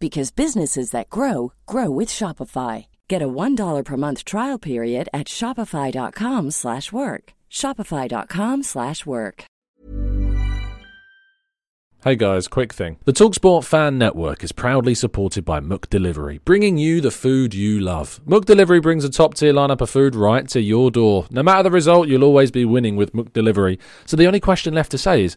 because businesses that grow grow with Shopify. Get a $1 per month trial period at Shopify.com slash work. Shopify.com slash work. Hey guys, quick thing. The Talksport Fan Network is proudly supported by McDelivery, bringing you the food you love. McDelivery brings a top tier lineup of food right to your door. No matter the result, you'll always be winning with McDelivery. So the only question left to say is,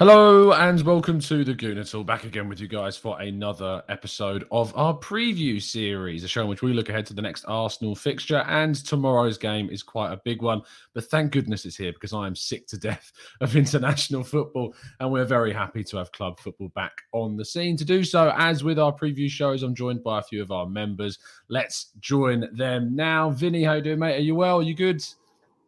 Hello and welcome to the Gooner Back again with you guys for another episode of our preview series, a show in which we look ahead to the next Arsenal fixture. And tomorrow's game is quite a big one. But thank goodness it's here because I am sick to death of international football. And we're very happy to have club football back on the scene. To do so, as with our preview shows, I'm joined by a few of our members. Let's join them now. Vinny, how you doing, mate? Are you well? Are you good?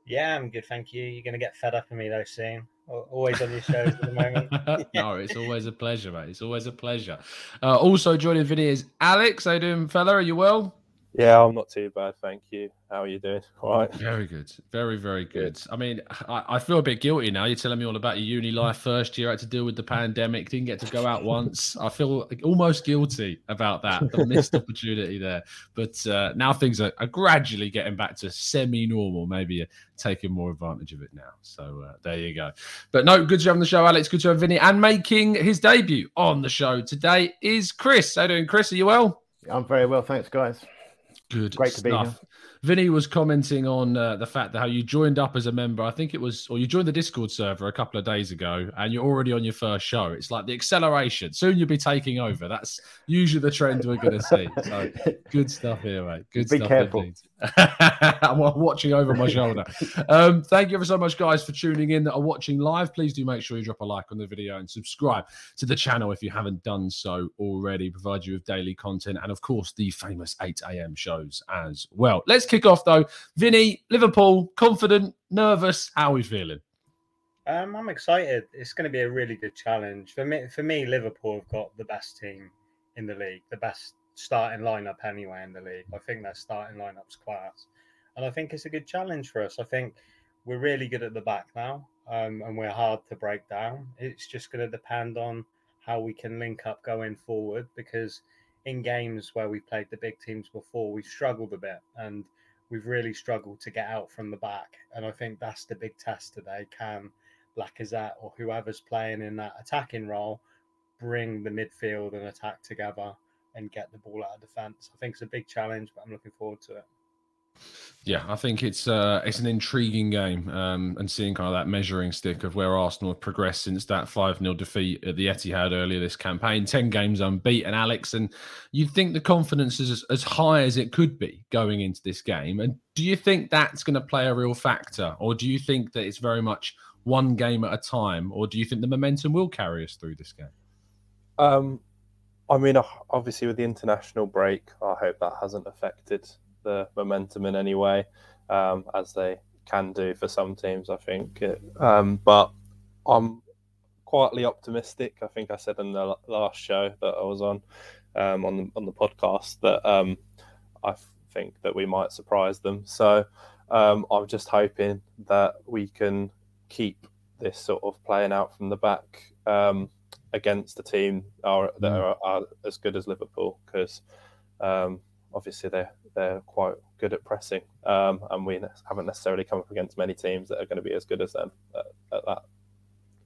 Yeah, I'm good, thank you. You're going to get fed up of me though soon. Always on your shows at the moment. no, it's always a pleasure, mate. It's always a pleasure. Uh, also joining Vinny is Alex. How you doing, fella? Are you well? Yeah, I'm not too bad, thank you. How are you doing? All right. Very good. Very, very good. I mean, I, I, feel a bit guilty now. You're telling me all about your uni life first year, had to deal with the pandemic, didn't get to go out once. I feel almost guilty about that, the missed opportunity there. But uh, now things are, are, gradually getting back to semi normal. Maybe you're taking more advantage of it now. So uh, there you go. But no, good to have on the show, Alex. Good to have Vinny. And making his debut on the show today is Chris. How are you doing, Chris? Are you well? I'm very well. Thanks, guys. Good Great stuff. to be here. Vinny was commenting on uh, the fact that how you joined up as a member. I think it was, or you joined the Discord server a couple of days ago, and you're already on your first show. It's like the acceleration. Soon you'll be taking over. That's usually the trend we're going to see. So good stuff here, mate. Good be stuff. careful. I'm watching over my shoulder. Um, thank you ever so much, guys, for tuning in that are watching live. Please do make sure you drop a like on the video and subscribe to the channel if you haven't done so already. Provide you with daily content and, of course, the famous 8 a.m. shows as well. Let's kick off though. Vinny, Liverpool, confident, nervous. How are we feeling? Um, I'm excited. It's going to be a really good challenge for me. For me, Liverpool have got the best team in the league, the best starting lineup anyway in the league. I think their starting lineup's class, and I think it's a good challenge for us. I think we're really good at the back now, um, and we're hard to break down. It's just going to depend on how we can link up going forward because in games where we played the big teams before, we've struggled a bit and we've really struggled to get out from the back. And I think that's the big test today. Can Lacazette or whoever's playing in that attacking role bring the midfield and attack together and get the ball out of defence? I think it's a big challenge, but I'm looking forward to it. Yeah, I think it's uh, it's an intriguing game, um, and seeing kind of that measuring stick of where Arsenal have progressed since that five 0 defeat at the Etihad earlier this campaign. Ten games unbeaten, Alex, and you'd think the confidence is as, as high as it could be going into this game. And do you think that's going to play a real factor, or do you think that it's very much one game at a time, or do you think the momentum will carry us through this game? Um, I mean, obviously with the international break, I hope that hasn't affected the momentum in any way, um, as they can do for some teams, I think. Um, but I'm quietly optimistic. I think I said in the last show that I was on um, on the on the podcast that um, I think that we might surprise them. So um, I'm just hoping that we can keep this sort of playing out from the back um, against a team are, that mm. are, are, as good as Liverpool because Um, obviously, they're they're quite good at pressing, um, and we haven't necessarily come up against many teams that are going to be as good as them at, at that.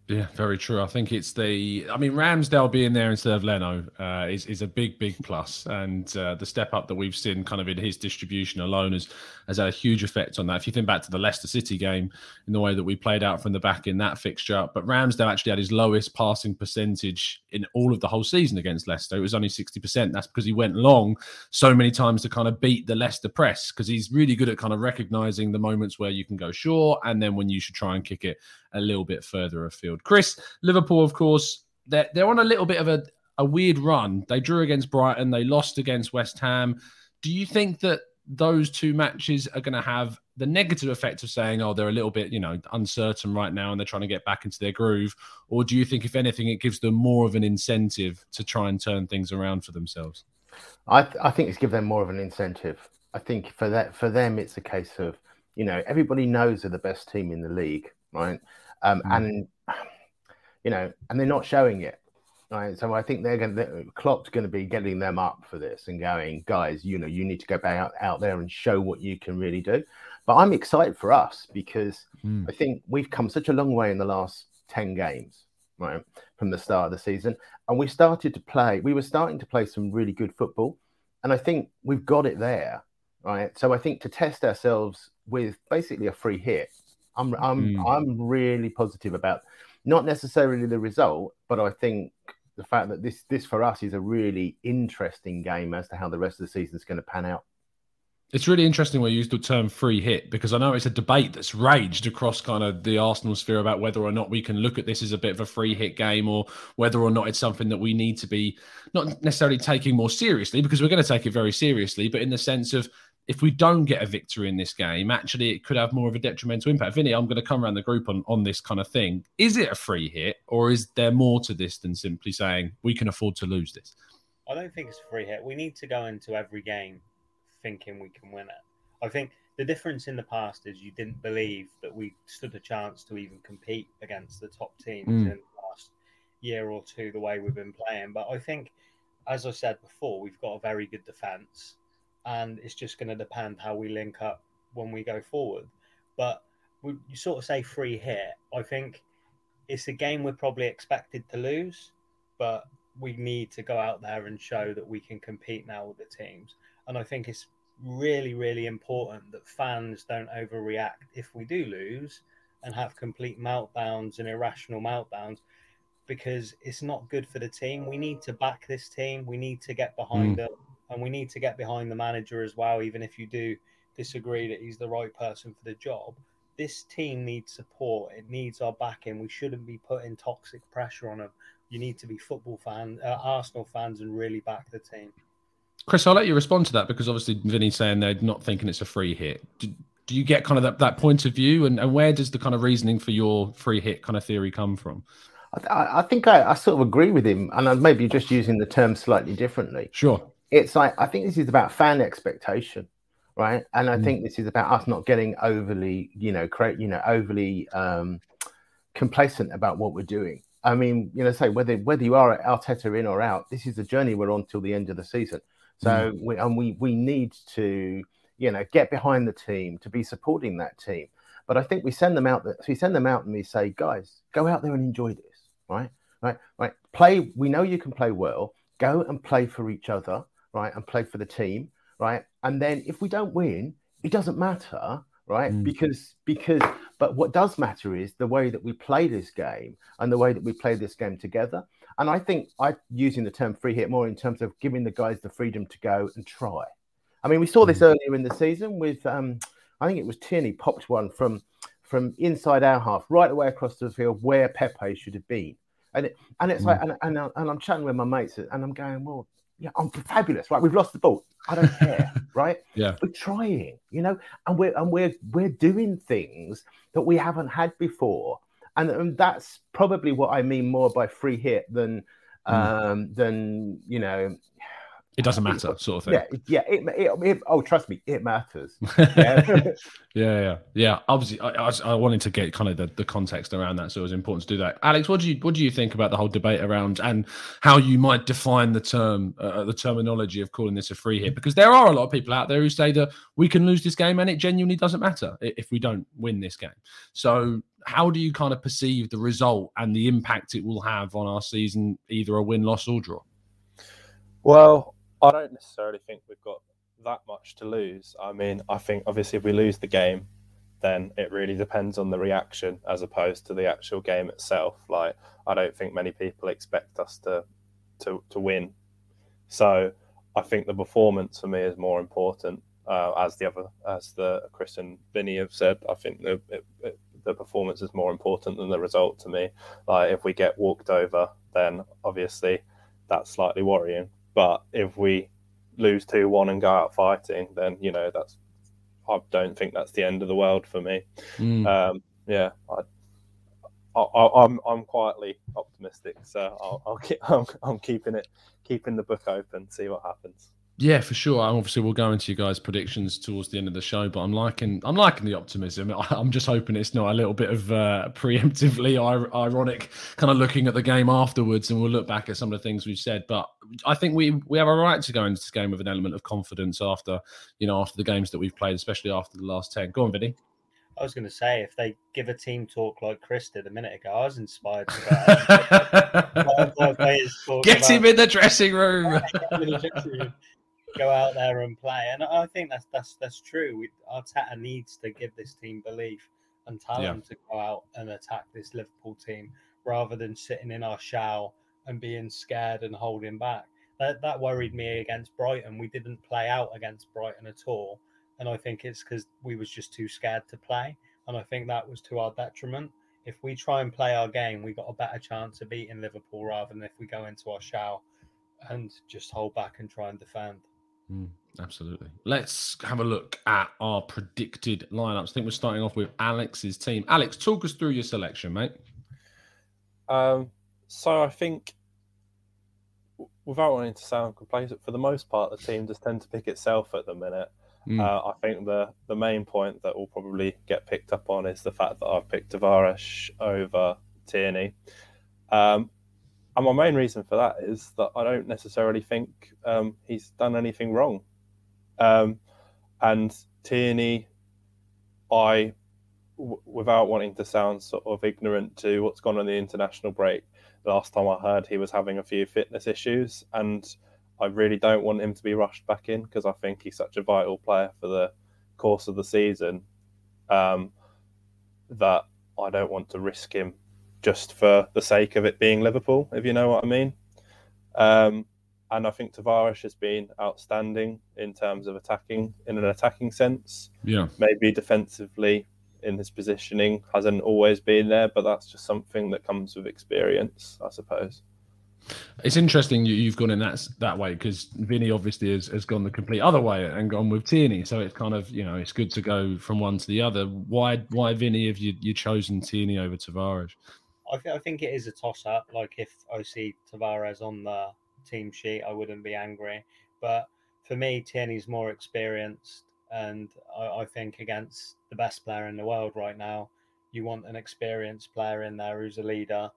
Yeah, very true. I think it's the. I mean, Ramsdale being there instead of Leno uh, is is a big, big plus, and uh, the step up that we've seen, kind of in his distribution alone, has has had a huge effect on that. If you think back to the Leicester City game, in the way that we played out from the back in that fixture, but Ramsdale actually had his lowest passing percentage in all of the whole season against Leicester. It was only sixty percent. That's because he went long so many times to kind of beat the Leicester press because he's really good at kind of recognizing the moments where you can go short and then when you should try and kick it a little bit further afield. Chris, Liverpool, of course, they're, they're on a little bit of a, a weird run. They drew against Brighton, they lost against West Ham. Do you think that those two matches are going to have the negative effect of saying, oh, they're a little bit, you know, uncertain right now and they're trying to get back into their groove? Or do you think, if anything, it gives them more of an incentive to try and turn things around for themselves? I, th- I think it's give them more of an incentive. I think for that for them, it's a case of, you know, everybody knows they're the best team in the league, right? Um, mm. And you know, and they're not showing it. Right. So I think they're going to, Klopp's going to be getting them up for this and going, guys, you know, you need to go back out, out there and show what you can really do. But I'm excited for us because mm. I think we've come such a long way in the last 10 games, right, from the start of the season. And we started to play, we were starting to play some really good football. And I think we've got it there, right? So I think to test ourselves with basically a free hit I'm I'm mm. I'm really positive about not necessarily the result, but I think the fact that this this for us is a really interesting game as to how the rest of the season is going to pan out. It's really interesting when you use the term free hit because I know it's a debate that's raged across kind of the Arsenal sphere about whether or not we can look at this as a bit of a free hit game or whether or not it's something that we need to be not necessarily taking more seriously because we're going to take it very seriously, but in the sense of if we don't get a victory in this game, actually it could have more of a detrimental impact. Vinny, I'm going to come around the group on, on this kind of thing. Is it a free hit, or is there more to this than simply saying we can afford to lose this? I don't think it's a free hit. We need to go into every game thinking we can win it. I think the difference in the past is you didn't believe that we stood a chance to even compete against the top teams mm. in the last year or two, the way we've been playing. But I think, as I said before, we've got a very good defence and it's just going to depend how we link up when we go forward. But we, you sort of say free hit. I think it's a game we're probably expected to lose, but we need to go out there and show that we can compete now with the teams. And I think it's really, really important that fans don't overreact if we do lose and have complete meltdowns and irrational meltdowns because it's not good for the team. We need to back this team. We need to get behind mm. them and we need to get behind the manager as well, even if you do disagree that he's the right person for the job. This team needs support. It needs our backing. We shouldn't be putting toxic pressure on them. You need to be football fans, uh, Arsenal fans, and really back the team. Chris, I'll let you respond to that because obviously Vinny's saying they're not thinking it's a free hit. Do, do you get kind of that, that point of view, and, and where does the kind of reasoning for your free hit kind of theory come from? I, I think I, I, sort of agree with him, and I'm maybe just using the term slightly differently. Sure it's like I think this is about fan expectation, right? And I mm. think this is about us not getting overly, you know, create, you know, overly um, complacent about what we're doing. I mean, you know, say whether whether you are at Arteta in or out, this is the journey we're on till the end of the season. So mm. we and we we need to, you know, get behind the team to be supporting that team. But I think we send them out. That we send them out and we say, guys, go out there and enjoy this, right? Right, right. Play. We know you can play well. Go and play for each other right, and play for the team, right? And then if we don't win, it doesn't matter, right? Mm. Because because but what does matter is the way that we play this game and the way that we play this game together. And I think I'm using the term free hit more in terms of giving the guys the freedom to go and try. I mean, we saw this mm. earlier in the season with um, I think it was Tierney popped one from from inside our half right away across the field where Pepe should have been. And it, and it's mm. like and, and, and I'm chatting with my mates and I'm going, well, yeah, I'm fabulous, right? We've lost the ball. I don't care, right? Yeah, we're trying, you know, and we're and we're we're doing things that we haven't had before, and, and that's probably what I mean more by free hit than mm. um than you know it doesn't matter, sort of thing. Yeah, yeah. It, it, it, oh, trust me, it matters. Yeah. Yeah, yeah, yeah. Obviously, I, I, I wanted to get kind of the, the context around that, so it was important to do that. Alex, what do you what do you think about the whole debate around and how you might define the term, uh, the terminology of calling this a free hit? Because there are a lot of people out there who say that we can lose this game and it genuinely doesn't matter if we don't win this game. So, how do you kind of perceive the result and the impact it will have on our season, either a win, loss, or draw? Well, I don't necessarily think we've got that much to lose. I mean, I think obviously if we lose the game, then it really depends on the reaction as opposed to the actual game itself. Like, I don't think many people expect us to to, to win. So I think the performance for me is more important. Uh, as the other, as the Chris and Vinny have said, I think the it, it, the performance is more important than the result to me. Like if we get walked over, then obviously that's slightly worrying. But if we lose two one and go out fighting, then you know that's I don't think that's the end of the world for me. Mm. Um, yeah, I, I, I, I'm I'm quietly optimistic, so I'll, I'll keep I'm, I'm keeping it keeping the book open, see what happens. Yeah, for sure. Obviously, we'll go into you guys' predictions towards the end of the show. But I'm liking, I'm liking the optimism. I'm just hoping it's not a little bit of uh, preemptively ir- ironic, kind of looking at the game afterwards, and we'll look back at some of the things we've said. But I think we we have a right to go into this game with an element of confidence after, you know, after the games that we've played, especially after the last ten. Go on, Vinny. I was going to say, if they give a team talk like Chris did a minute ago, I was inspired to out. Get him in the dressing room. Go out there and play. And I think that's that's that's true. We, Arteta needs to give this team belief and talent Yeah. to go out and attack this Liverpool team rather than sitting in our shell and being scared and holding back. That that worried me against Brighton. We didn't play out against Brighton at all, and I think it's because we was just too scared to play. And I think that was to our detriment. If we try and play our game, we got a better chance of beating Liverpool rather than if we go into our shell and just hold back and try and defend. Mm, absolutely. Let's have a look at our predicted lineups. I think we're starting off with Alex's team. Alex, talk us through your selection, mate. Um, so I think, without wanting to sound complacent, for the most part, the team just tend to pick itself at the minute. Mm. Uh, I think the the main point that will probably get picked up on is the fact that I've picked Tavares over Tierney. Um, and my main reason for that is that I don't necessarily think um, he's done anything wrong. Um, and Tierney, I, w- without wanting to sound sort of ignorant to what's gone on the international break, last time I heard he was having a few fitness issues, and I really don't want him to be rushed back in because I think he's such a vital player for the course of the season um, that I don't want to risk him just for the sake of it being Liverpool, if you know what I mean. Um, and I think Tavares has been outstanding in terms of attacking in an attacking sense. Yeah. Maybe defensively in his positioning hasn't always been there, but that's just something that comes with experience, I suppose. It's interesting you, you've gone in that that way because Vinny obviously has, has gone the complete other way and gone with Tierney. So it's kind of you know it's good to go from one to the other. Why why Vinny have you you chosen Tierney over Tavares? I, th- I think it is a toss up. Like if I see Tavares on the team sheet, I wouldn't be angry. But for me, Tierney's more experienced, and I, I think against the best player in the world right now, you want an experienced player in there who's a leader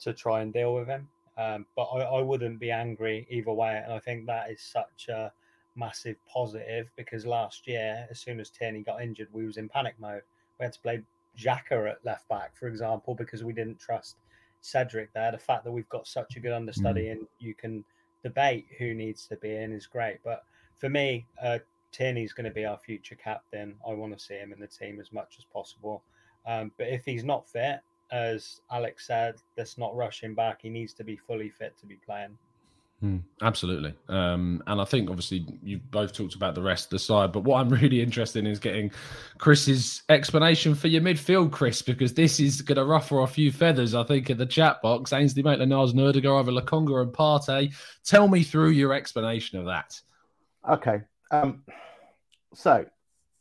to try and deal with him. Um, but I, I wouldn't be angry either way, and I think that is such a massive positive because last year, as soon as Tierney got injured, we was in panic mode. We had to play Xhaka at left back, for example, because we didn't trust Cedric there. The fact that we've got such a good understudy and you can debate who needs to be in is great. But for me, uh, Tierney's going to be our future captain. I want to see him in the team as much as possible. Um, but if he's not fit, as Alex said, let's not rush him back. He needs to be fully fit to be playing. Mm, absolutely. Um, and I think obviously you've both talked about the rest of the side, but what I'm really interested in is getting Chris's explanation for your midfield, Chris, because this is going to ruffle a few feathers, I think, in the chat box. Ainsley Maitland Niles, Odegaard over Lokonga and Partey. Tell me through your explanation of that. Okay. Um, so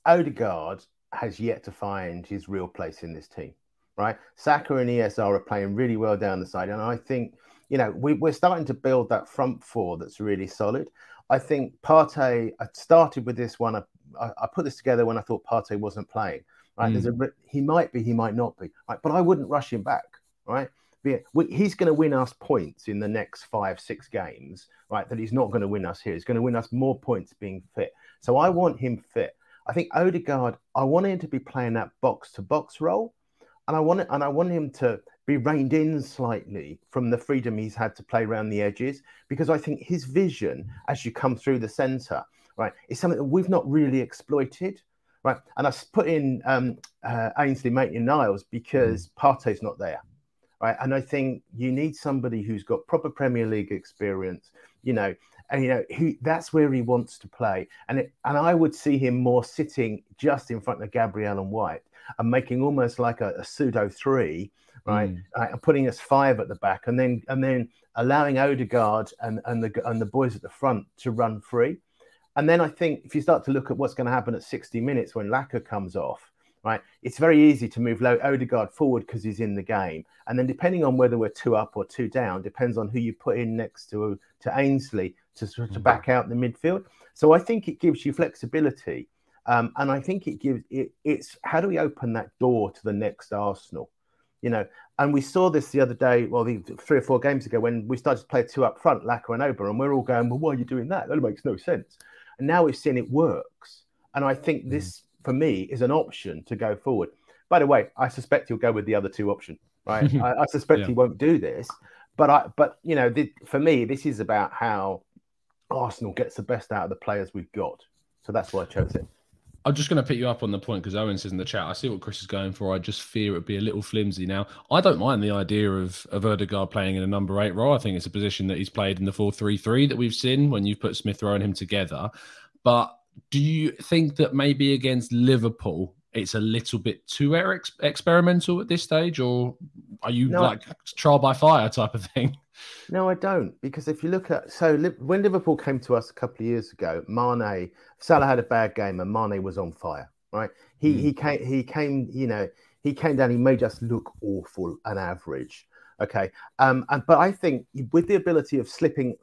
Odegaard has yet to find his real place in this team, right? Saka and ESR are playing really well down the side. And I think, you know, we, we're starting to build that front four that's really solid. I think Partey. I started with this one. I, I put this together when I thought Partey wasn't playing. Right, mm. there's a he might be, he might not be. Right, but I wouldn't rush him back. Right, he's going to win us points in the next five, six games, right? That he's not going to win us here. He's going to win us more points being fit. So I want him fit. I think Odegaard, I want him to be playing that box to box role, and I want it, and I want him to be reined in slightly from the freedom he's had to play around the edges, because I think his vision as you come through the centre, right, is something that we've not really exploited. Right, and I put in um, uh, Ainsley Maitland Niles because mm. Partey's not there right? And I think you need somebody who's got proper Premier League experience, you know, and you know he that's where he wants to play. And it, and I would see him more sitting just in front of Gabriel and White and making almost like a, a pseudo three, right? Mm. Putting us five at the back, and then and then allowing Odegaard and and the and the boys at the front to run free. And then I think if you start to look at what's going to happen at 60 minutes when Laka comes off, right? It's very easy to move Odegaard forward because he's in the game, and then depending on whether we're two up or two down, depends on who you put in next to to Ainsley to to mm-hmm. back out the midfield. So I think it gives you flexibility, um, and I think it gives it, it's how do we open that door to the next Arsenal? You know, and we saw this the other day, well, the, three or four games ago when we started to play two up front, Laka and Auba, and we're all going, well, why are you doing that? That makes no sense. And now we've seen it works, and I think mm. this for me is an option to go forward. By the way, I suspect he'll go with the other two option, right? I, I, suspect yeah. he won't do this, but I, but you know, the, for me, this is about how Arsenal gets the best out of the players we've got. So that's why I chose it. I'm just going to pick you up on the point because Owen says in the chat, I see what Chris is going for. I just fear it'd be a little flimsy. Now, I don't mind the idea of, of Odegaard playing in a number eight role. I think it's a position that he's played in the 4 3 3 that we've seen when you've put Smith Rowe and him together. But do you think that maybe against Liverpool it's a little bit too ex- experimental at this stage, or are you no, like trial by fire type of thing? No, I don't, because if you look at so when Liverpool came to us a couple of years ago, Mane Salah had a bad game and Mane was on fire, right? He mm. he came he came you know he came down, he made us look awful and average. Okay, um, and but I think with the ability of slipping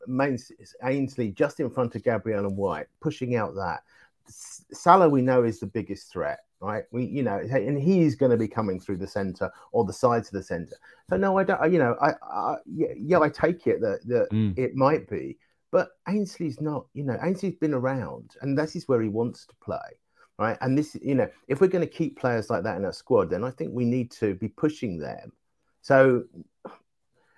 Ainsley just in front of Gabriel and White, pushing out that Salah, we know is the biggest threat, right? We, you know, and he's going to be coming through the centre or the sides of the centre. So no, I don't. You know, I, I yeah, yeah, I take it that that mm. it might be, but Ainsley's not. You know, Ainsley's been around, and this is where he wants to play, right? And this, you know, if we're going to keep players like that in our squad, then I think we need to be pushing them. So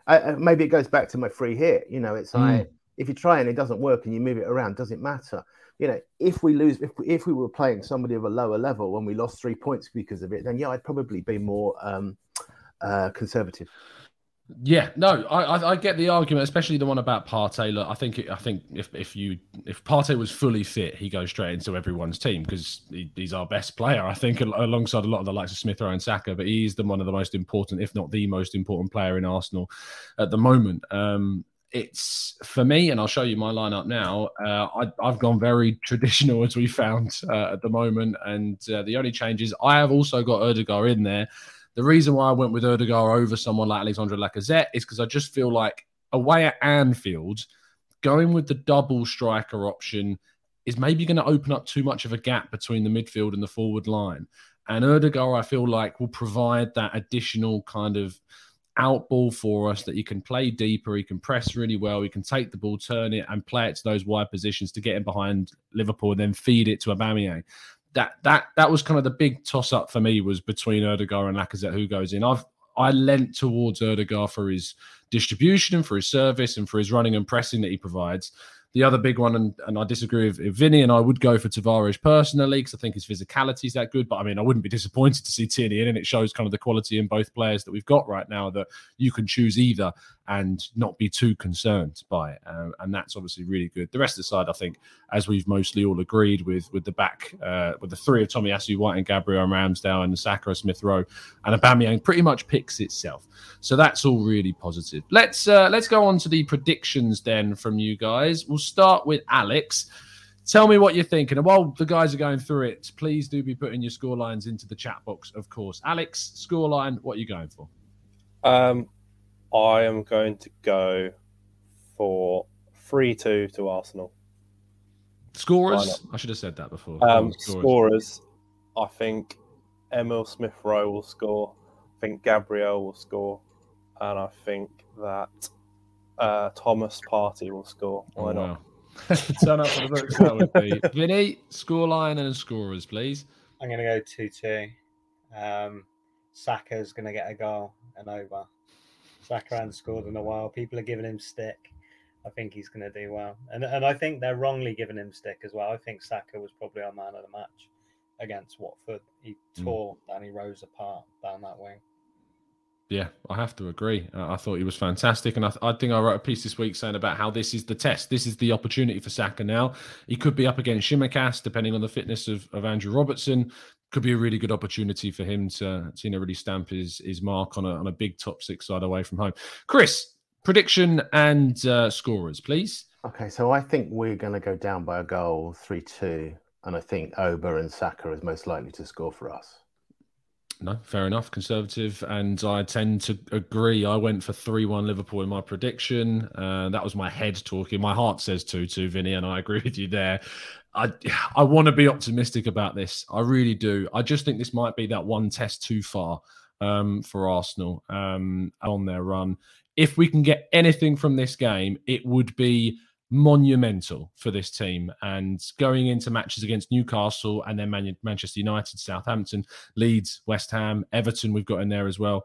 uh, maybe it goes back to my free hit. You know, it's mm. like if you try and it doesn't work and you move it around, does it matter? You know, if we lose, if we, if we were playing somebody of a lower level when we lost three points because of it, then yeah, I'd probably be more um, uh, conservative. Yeah, no, I, I get the argument, especially the one about Partey. Look, I think I think if if you if Partey was fully fit, he goes straight into everyone's team because he, he's our best player. I think alongside a lot of the likes of Smith Rowe and Saka, but he's the one of the most important, if not the most important player in Arsenal at the moment. Um, it's for me, and I'll show you my lineup now. Uh, I, have gone very traditional as we found uh, at the moment, and uh, the only change is I have also got Odegaard in there. The reason why I went with Odegaard over someone like Alexandre Lacazette is because I just feel like away at Anfield, going with the double striker option is maybe going to open up too much of a gap between the midfield and the forward line. And Odegaard, I feel like, will provide that additional kind of out ball for us that he can play deeper, he can press really well, he can take the ball, turn it, and play it to those wide positions to get in behind Liverpool and then feed it to Aubameyang. That that that was kind of the big toss up for me was between Odegaard and Lacazette who goes in. I've I lent towards Odegaard for his distribution and for his service and for his running and pressing that he provides. The other big one, and, and I disagree with, with Vinny, and I would go for Tavares personally because I think his physicality is that good. But I mean, I wouldn't be disappointed to see Tierney in, and it shows kind of the quality in both players that we've got right now that you can choose either and not be too concerned by it. Uh, and that's obviously really good. The rest of the side, I think, as we've mostly all agreed with, with the back, uh, with the three of Tomiyasu, White, and Gabriel Ramsdale, and Saka, Smith Rowe, and Aubameyang pretty much picks itself. So that's all really positive. Let's uh, let's go on to the predictions then from you guys. We'll start with Alex. Tell me what you're thinking. And while the guys are going through it, please do be putting your score lines into the chat box, of course. Alex, score line, what are you going for? Um, I am going to go for 3 2 to Arsenal. Scorers? I should have said that before. Um, Scorers. scorers, I think Emile Smith Rowe will score. I think Gabriel will score, and I think that uh, Thomas Partey will score. Why Oh, not? wow. Turn up for the books. That would be Vinny. Scoreline and scorers, please. I'm going to go 2 2. Um, Saka's going to get a goal and Auba. Saka hasn't scored in a while. People are giving him stick. I think he's going to do well. And, and I think they're wrongly giving him stick as well. I think Saka was probably our man of the match against Watford. He Mm. tore Danny Rose apart down that wing. Yeah, I have to agree. Uh, I thought he was fantastic, and I, I think I wrote a piece this week saying about how this is the test. This is the opportunity for Saka now. He could be up against Tsimikas, depending on the fitness of, of Andrew Robertson. Could be a really good opportunity for him to, to you know, really stamp his his mark on a on a big top six side away from home. Chris, prediction and uh, scorers, please. Okay, so I think we're going to go down by a goal, 3 2. And I think Auba and Saka is most likely to score for us. No, fair enough. Conservative, and I tend to agree. I went for three-one Liverpool in my prediction. Uh, that was my head talking. My heart says two-two, Vinny, and I agree with you there. I want to be optimistic about this. I really do. I just think this might be that one test too far um, for Arsenal um, on their run. If we can get anything from this game, it would be monumental for this team. And going into matches against Newcastle and then Man- Manchester United, Southampton, Leeds, West Ham, Everton, we've got in there as well.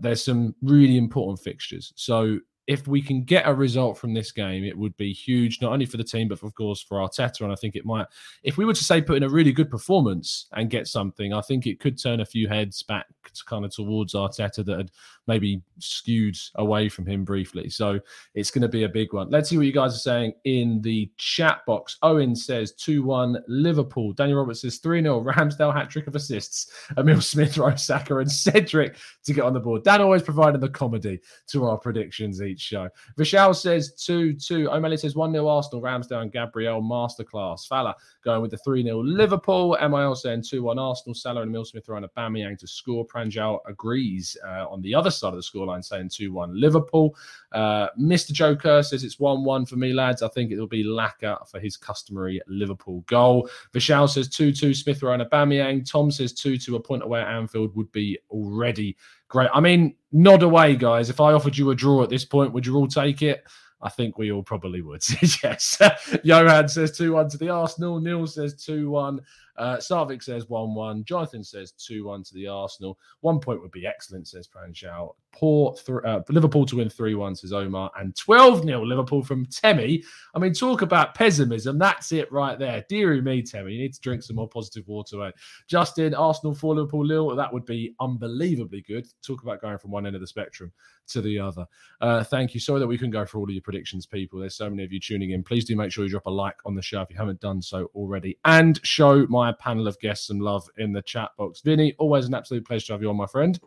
There's some really important fixtures. So if we can get a result from this game, it would be huge, not only for the team, but of course for Arteta. And I think it might, if we were to say put in a really good performance and get something, I think it could turn a few heads back to kind of towards Arteta that had maybe skewed away from him briefly. So it's going to be a big one. Let's see what you guys are saying in the chat box. Owen says 2 1 Liverpool. Daniel Roberts says 3 0 Ramsdale hat trick of assists. Emile Smith, Rowe Saka, and Cedric to get on the board. Dan always providing the comedy to our predictions each show. Vishal says 2 2. O'Malley says 1 0 Arsenal, Ramsdale, and Gabriel masterclass. Fala going with the 3 0 Liverpool. MIL saying 2 1 Arsenal. Salah and Emile Smith are on a Bamiyang to score. Pranjal agrees uh, on the other side of the scoreline, saying 2 1 Liverpool. Uh, Mr. Joker says it's 1 1 for me, lads. I think it'll be Laka for his customary Liverpool goal. Vishal says 2 2 Smith Rowe and Aubameyang. Tom says 2 2 a point away at Anfield would be already great. I mean, nod away, guys. If I offered you a draw at this point, would you all take it? I think we all probably would. yes. Johan says 2 1 to the Arsenal. Neil says 2 1. Uh, says 1 1. Jonathan says 2 1 to the Arsenal. One point would be excellent, says Pranchal. Poor th- uh, Liverpool to win 3 1, says Omar. And 12 0 Liverpool from Temi. I mean, talk about pessimism. That's it right there. Deary me, Temi. You need to drink some more positive water, mate. Justin, Arsenal for Liverpool, Lille. That would be unbelievably good. Talk about going from one end of the spectrum to the other. Uh, thank you. Sorry that we couldn't go for all of your predictions, people. There's so many of you tuning in. Please do make sure you drop a like on the show if you haven't done so already, and show my panel of guests some love in the chat box. Vinny, always an absolute pleasure to have you on, my friend.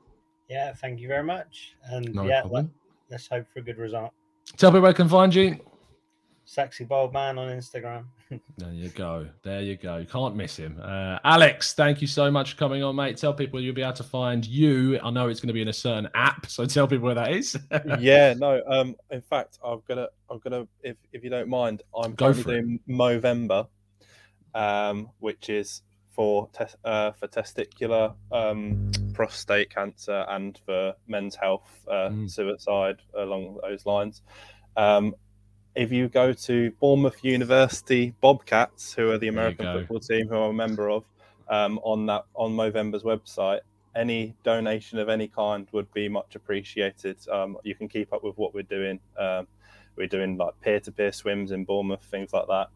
Yeah, thank you very much. And No yeah, problem. let, us hope for a good result. Tell people where they can find you. Sexy bold man on Instagram. There you go. There you go. You can't miss him. Uh, Alex, thank you so much for coming on, mate. Tell people you'll be able to find you. I know it's going to be in a certain app, so tell people where that is. yeah, no. Um, in fact, I'm gonna, I'm gonna, if if you don't mind, I'm Go currently for it. doing Movember, um, which is for uh, for testicular, um, prostate cancer, and for men's health, uh, Mm. suicide along those lines. Um, if you go to Bournemouth University Bobcats, who are the American football team, who I'm a member of, um, on that on Movember's website, any donation of any kind would be much appreciated. Um, you can keep up with what we're doing. Um, we're doing like peer-to-peer swims in Bournemouth, things like that.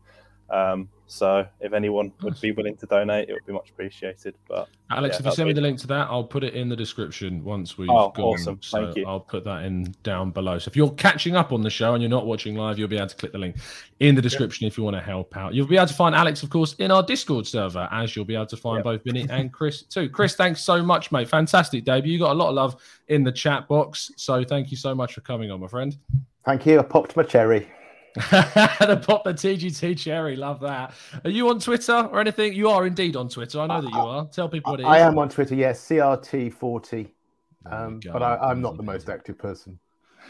Um, so if anyone would be willing to donate, it would be much appreciated. But Alex, yeah, if you that'd send me the link to that, I'll put it in the description once we've Oh, gone. awesome. So Thank you. I'll put that in down below. So if you're catching up on the show and you're not watching live, you'll be able to click the link in the description if you want to help out. You'll be able to find Alex, of course, in our Discord server, as you'll be able to find Yep. both Vinny and Chris too. Chris, thanks so much, mate. Fantastic debut. You got a lot of love in the chat box. So thank you so much for coming on, my friend. Thank you. I popped my cherry. the pop the TGT cherry, love that. Are you on Twitter or anything? You are indeed on Twitter. I know that you are. Tell people what it is. I am on Twitter, yes, CRT40. Um, but I, I'm not the most active person.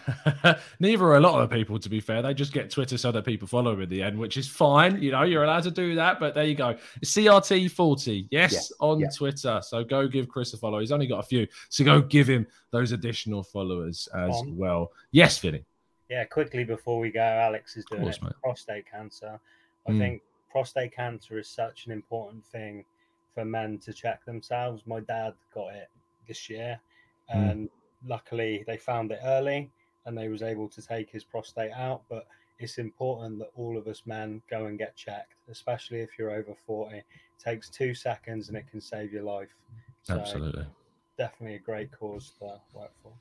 Neither are a lot of the people, to be fair. They just get Twitter so that people follow them in the end, which is fine. You know, you're allowed to do that, but there you go. CRT40, yes, yeah, on yeah. Twitter. So go give Chris a follow. He's only got a few. So go give him those additional followers as um, well. Yes, Vinny. Yeah, quickly before we go, Alex is doing course, it. Prostate cancer. I mm. think prostate cancer is such an important thing for men to check themselves. My dad got it this year, mm. and luckily they found it early and they was able to take his prostate out. But it's important that all of us men go and get checked, especially if you're over 40. It takes two seconds and it can save your life. So Absolutely. Definitely a great cause to work for.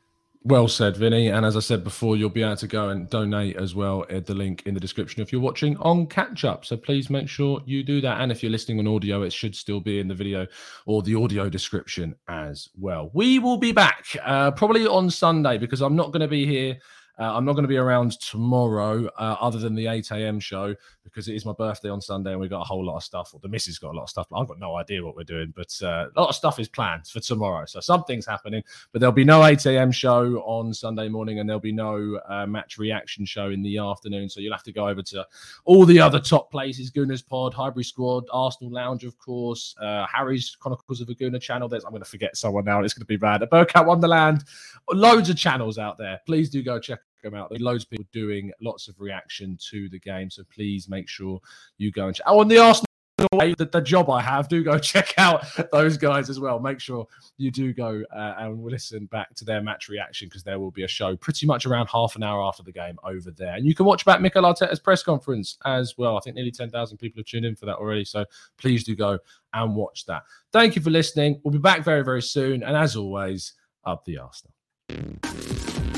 Well said, Vinny. And as I said before, you'll be able to go and donate as well at the link in the description if you're watching on catch up. So please make sure you do that. And if you're listening on audio, it should still be in the video or the audio description as well. We will be back uh, probably on Sunday because I'm not going to be here uh, I'm not going to be around tomorrow, uh, other than the 8 a.m. show, because it is my birthday on Sunday and we've got a whole lot of stuff. Or the missus got a lot of stuff. I've got no idea what we're doing, but uh, a lot of stuff is planned for tomorrow. So something's happening, but there'll be no 8 a.m. show on Sunday morning and there'll be no uh, match reaction show in the afternoon. So you'll have to go over to all the other top places Gunners Pod, Highbury Squad, Arsenal Lounge, of course, uh, Harry's Chronicles of a Gooner channel. There's, I'm going to forget someone now. It's going to be bad. Bergkamp Wonderland, loads of channels out there. Please do go check come out. There's loads of people doing lots of reaction to the game. So please make sure you go and check. Oh, on the Arsenal the, the, job I have, do go check out those guys as well. Make sure you do go uh, and listen back to their match reaction because there will be a show pretty much around half an hour after the game over there. And you can watch back Mikel Arteta's press conference as well. I think nearly 10,000 people have tuned in for that already. So please do go and watch that. Thank you for listening. We'll be back very, very soon. And as always, up the Arsenal.